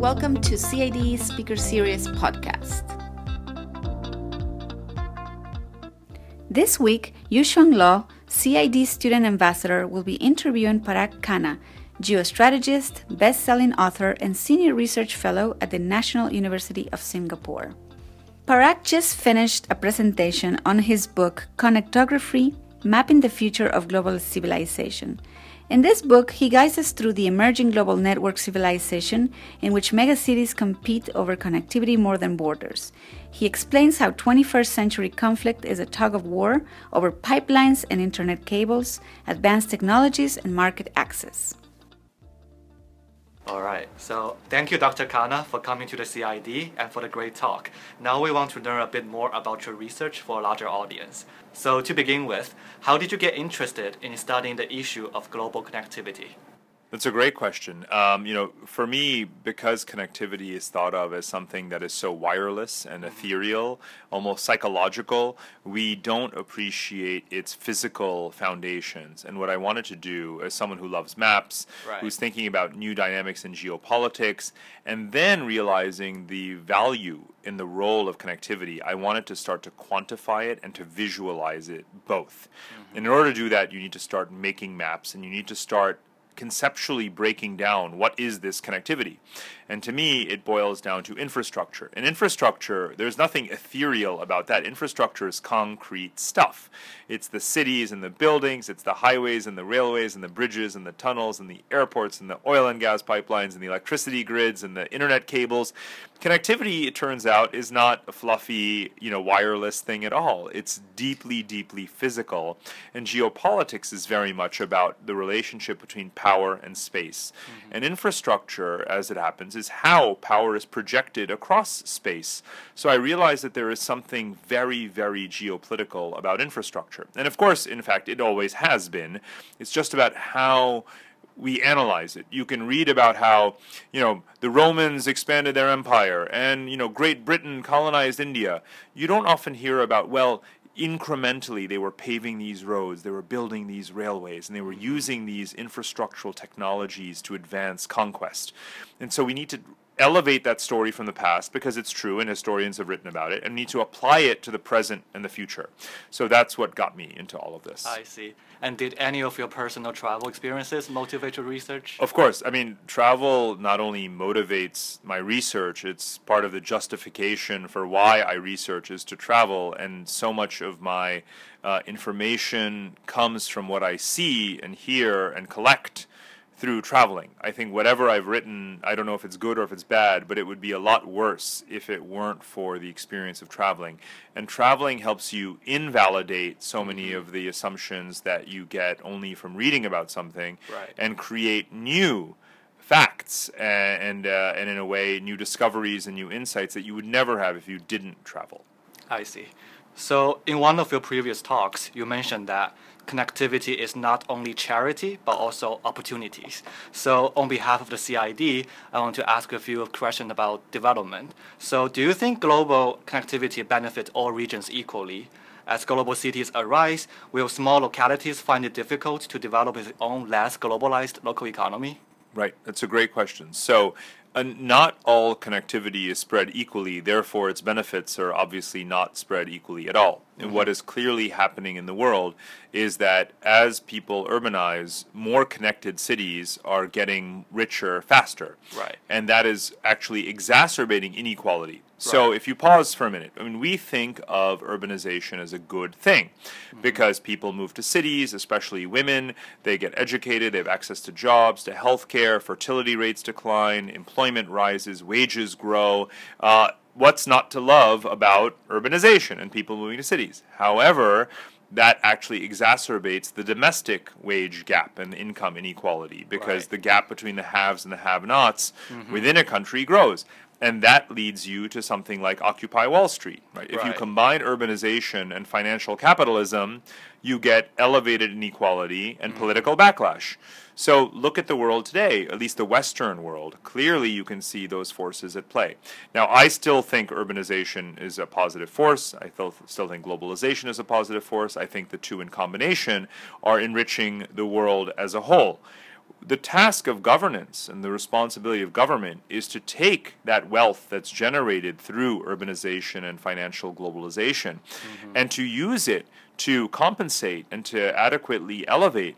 welcome to CID Speaker Series podcast. This week, Yusheng Lo, CID Student Ambassador, will be interviewing Parag Khanna, geostrategist, best selling author, and senior research fellow at the National University of Singapore. Parag just finished a presentation on his book Connectography Mapping the Future of Global Civilization. In this book, he guides us through the emerging global network civilization in which megacities compete over connectivity more than borders. He explains how 21st century conflict is a tug of war over pipelines and internet cables, advanced technologies, and market access. All right, so thank you, Dr. Khanna, for coming to the CID and for the great talk. Now we want to learn a bit more about your research for a larger audience. So to begin with, how did you get interested in studying the issue of global connectivity? That's a great question. Um, you know, for me, because connectivity is thought of as something that is so wireless and ethereal, almost psychological, we don't appreciate its physical foundations. And what I wanted to do, as someone who loves maps, right. who's thinking about new dynamics in geopolitics, and then realizing the value in the role of connectivity, I wanted to start to quantify it and to visualize it both. Mm-hmm. And in order to do that, you need to start making maps and you need to start conceptually breaking down what is this connectivity. And to me, it boils down to infrastructure. And infrastructure, there's nothing ethereal about that. Infrastructure is concrete stuff. It's the cities and the buildings, it's the highways and the railways and the bridges and the tunnels and the airports and the oil and gas pipelines and the electricity grids and the internet cables. Connectivity, it turns out, is not a fluffy, you know, wireless thing at all. It's deeply, deeply physical. And geopolitics is very much about the relationship between power and space. Mm-hmm. And infrastructure, as it happens, is how power is projected across space. So I realized that there is something very, very geopolitical about infrastructure. And of course, in fact, it always has been. It's just about how we analyze it. You can read about how, you know, the Romans expanded their empire and, you know, Great Britain colonized India. You don't often hear about, well, incrementally they were paving these roads, they were building these railways, and they were mm-hmm. using these infrastructural technologies to advance conquest. And so we need to elevate that story from the past because it's true and historians have written about it and need to apply it to the present and the future. So that's what got me into all of this. I see. And did any of your personal travel experiences motivate your research? Of course. I mean, travel not only motivates my research, it's part of the justification for why I research is to travel. And so much of my uh, information comes from what I see and hear and collect through traveling. I think whatever I've written, I don't know if it's good or if it's bad, but it would be a lot worse if it weren't for the experience of traveling. And traveling helps you invalidate so many mm-hmm. of the assumptions that you get only from reading about something right. and create new facts and and, uh, and in a way new discoveries and new insights that you would never have if you didn't travel. I see. So in one of your previous talks, you mentioned that connectivity is not only charity but also opportunities. So, on behalf of the CID, I want to ask a few questions about development. So, do you think global connectivity benefits all regions equally? As global cities arise, will small localities find it difficult to develop its own less globalized local economy? Right, that's a great question. So, not all connectivity is spread equally, therefore, its benefits are obviously not spread equally at all. And what is clearly happening in the world is that as people urbanize, more connected cities are getting richer faster. Right. And that is actually exacerbating inequality. So if you pause for a minute, I mean, we think of urbanization as a good thing mm-hmm. because people move to cities, especially women. They get educated, they have access to jobs, to health care, fertility rates decline, employment rises, wages grow. Uh, what's not to love about urbanization and people moving to cities? However, that actually exacerbates the domestic wage gap and income inequality because right. the gap between the haves and the have nots mm-hmm. within a country grows and that leads you to something like Occupy Wall Street. Right? If you combine urbanization and financial capitalism, you get elevated inequality and mm-hmm. political backlash. So look at the world today, at least the Western world. Clearly, you can see those forces at play. Now, I still think urbanization is a positive force. I still think globalization is a positive force. I think the two in combination are enriching the world as a whole. The task of governance and the responsibility of government is to take that wealth that's generated through urbanization and financial globalization mm-hmm. and to use it to compensate and to adequately elevate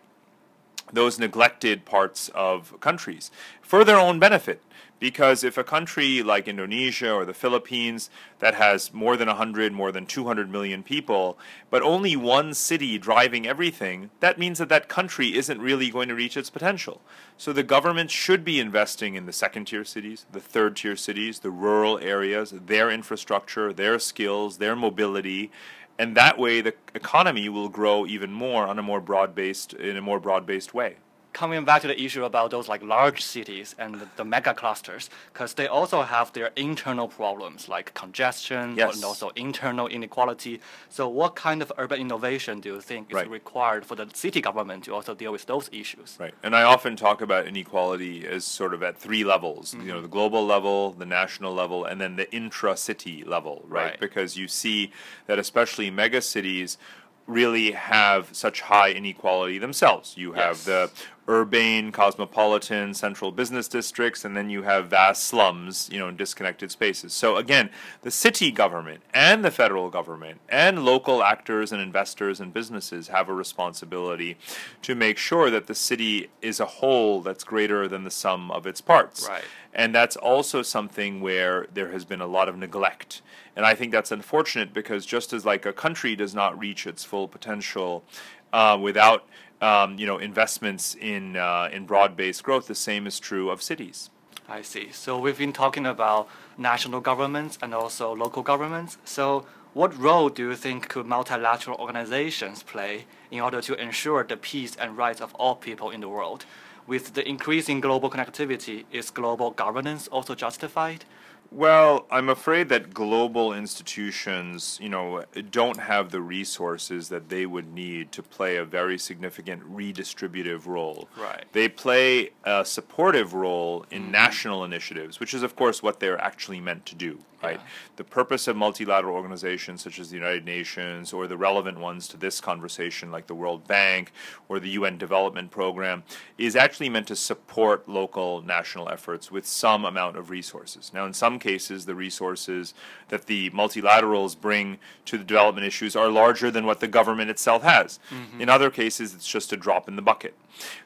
those neglected parts of countries for their own benefit. Because if a country like Indonesia or the Philippines that has more than 100, more than 200 million people, but only one city driving everything, that means that that country isn't really going to reach its potential. So the government should be investing in the second tier cities, the third tier cities, the rural areas, their infrastructure, their skills, their mobility, and that way the economy will grow even more on a more broad-based in a more broad-based way coming back to the issue about those like large cities and the, the mega clusters, because they also have their internal problems like congestion Yes. and also internal inequality. So, what kind of urban innovation do you think is Right. required for the city government to also deal with those issues? Right. And I often talk about inequality as sort of at three levels you know, mm-hmm. the global level, the national level, and then the intra city level, right? Right. Because you see that especially mega cities really have such high inequality themselves. You have Yes. the urbane, cosmopolitan, central business districts, and then you have vast slums, you know, in disconnected spaces. So again, the city government and the federal government and local actors and investors and businesses have a responsibility to make sure that the city is a whole that's greater than the sum of its parts. Right. And that's also something where there has been a lot of neglect. And I think that's unfortunate because just as like a country does not reach its full potential uh, without um, you know investments in uh, in broad-based growth, the same is true of cities. I see. So we've been talking about national governments and also local governments. So what role do you think could multilateral organizations play in order to ensure the peace and rights of all people in the world? With the increasing global connectivity, is global governance also justified? Well, I'm afraid that global institutions, you know, don't have the resources that they would need to play a very significant redistributive role. Right. They play a supportive role in mm-hmm. national initiatives, which is, of course, what they're actually meant to do. Right. Yeah. The purpose of multilateral organizations such as the United Nations or the relevant ones to this conversation, like the World Bank or the UN Development Program, is actually meant to support local national efforts with some amount of resources. Now, in some cases, the resources that the multilaterals bring to the development issues are larger than what the government itself has. Mm-hmm. In other cases, it's just a drop in the bucket.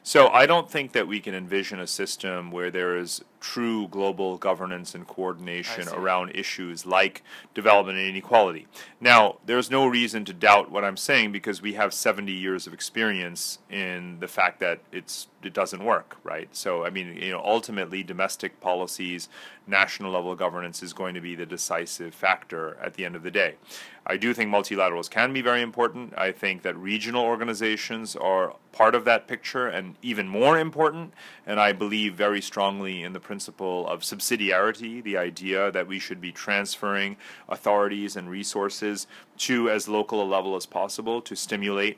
So I don't think that we can envision a system where there is true global governance and coordination around issues like development and inequality. Now, there's no reason to doubt what I'm saying because we have 70 years of experience in the fact that it's it doesn't work, right? So I mean, you know, ultimately domestic policies, national level governance is going to be the decisive factor at the end of the day. I do think multilaterals can be very important. I think that regional organizations are part of that picture and even more important. And I believe very strongly in the principle of subsidiarity, the idea that we should be transferring authorities and resources to as local a level as possible to stimulate,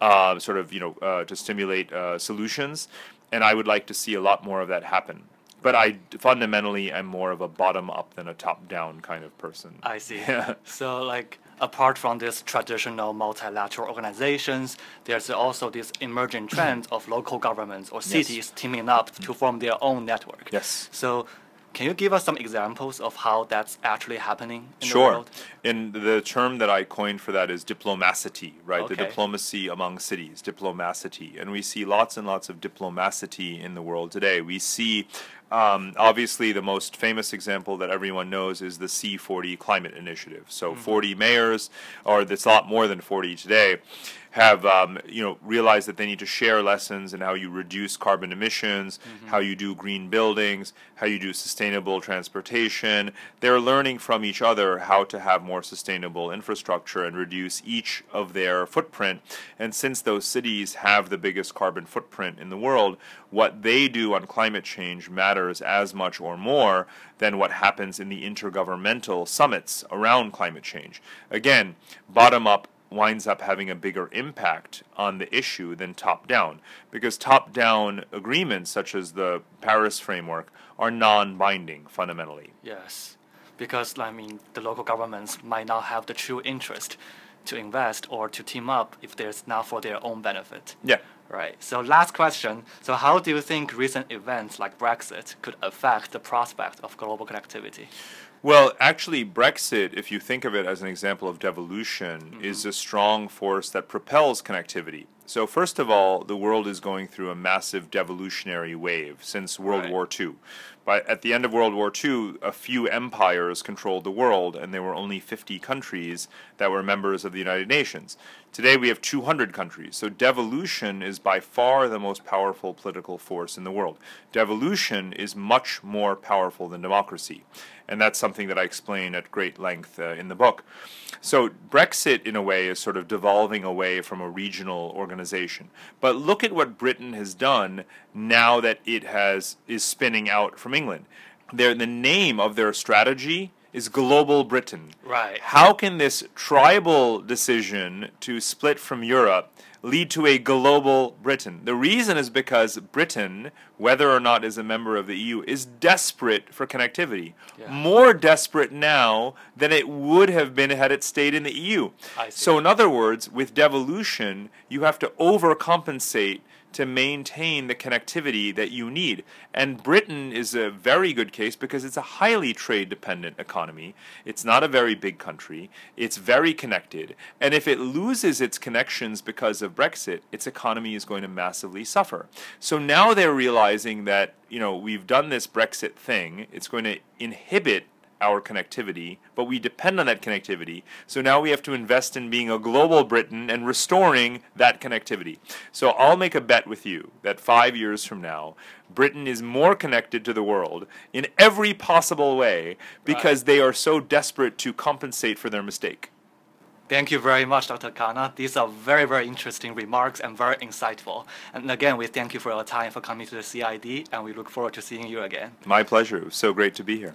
uh, sort of, you know, uh, to stimulate uh, solutions. And I would like to see a lot more of that happen. But I fundamentally am more of a bottom up than a top down kind of person. I see. Yeah. So, like, apart from these traditional multilateral organizations, there's also this emerging trend of local governments or cities teaming up to mm-hmm. form their own network. Yes. So, can you give us some examples of how that's actually happening in the Sure. world? And the term that I coined for that is diplomacity, right? The diplomacy among cities, diplomacity. And we see lots and lots of diplomacy in the world today. We see, um, obviously, the most famous example that everyone knows is the C40 climate initiative. So 40 mayors, or it's a lot more than 40 today, have um, you know realized that they need to share lessons in how you reduce carbon emissions, how you do green buildings, how you do sustainable transportation. They're learning from each other how to have more sustainable infrastructure and reduce each of their footprint. And since those cities have the biggest carbon footprint in the world, what they do on climate change matters as much or more than what happens in the intergovernmental summits around climate change. Again, bottom up winds up having a bigger impact on the issue than top down because top down agreements such as the Paris framework are non binding fundamentally. Yes, because I mean, the local governments might not have the true interest to invest or to team up if there's not for their own benefit. Yeah. Right. So last question. So how do you think recent events like Brexit could affect the prospect of global connectivity? Well, actually, Brexit, if you think of it as an example of devolution, mm-hmm. is a strong force that propels connectivity. So, first of all, the world is going through a massive devolutionary wave since World right. War II. But at the end of World War II, a few empires controlled the world, and there were only 50 countries that were members of the United Nations. Today we have 200 countries. So devolution is by far the most powerful political force in the world. Devolution is much more powerful than democracy. And that's something that I explain at great length uh, in the book. So Brexit, in a way, is sort of devolving away from a regional organization. But look at what Britain has done now that it has is spinning out from England. Their, the name of their strategy is global Britain. Right. How can this tribal decision to split from Europe lead to a global Britain? The reason is because Britain, whether or not is a member of the EU, is desperate for connectivity. Yeah. More desperate now than it would have been had it stayed in the EU. So, in other words, with devolution, you have to overcompensate to maintain the connectivity that you need. And Britain is a very good case because it's a highly trade dependent economy. It's not a very big country. It's very connected. And if it loses its connections because of Brexit, its economy is going to massively suffer. So now they're realizing that, you know, we've done this Brexit thing. It's going to inhibit our connectivity, but we depend on that connectivity. So now we have to invest in being a global Britain and restoring that connectivity. So I'll make a bet with you that five years from now, Britain is more connected to the world in every possible way because right. they are so desperate to compensate for their mistake. Thank you very much, Dr. Khanna. These are very, very interesting remarks and very insightful. And again, we thank you for your time for coming to the CID, and we look forward to seeing you again. My pleasure. It was so great to be here.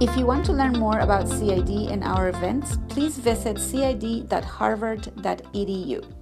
If you want to learn more about CID and our events, please visit cid.harvard.edu.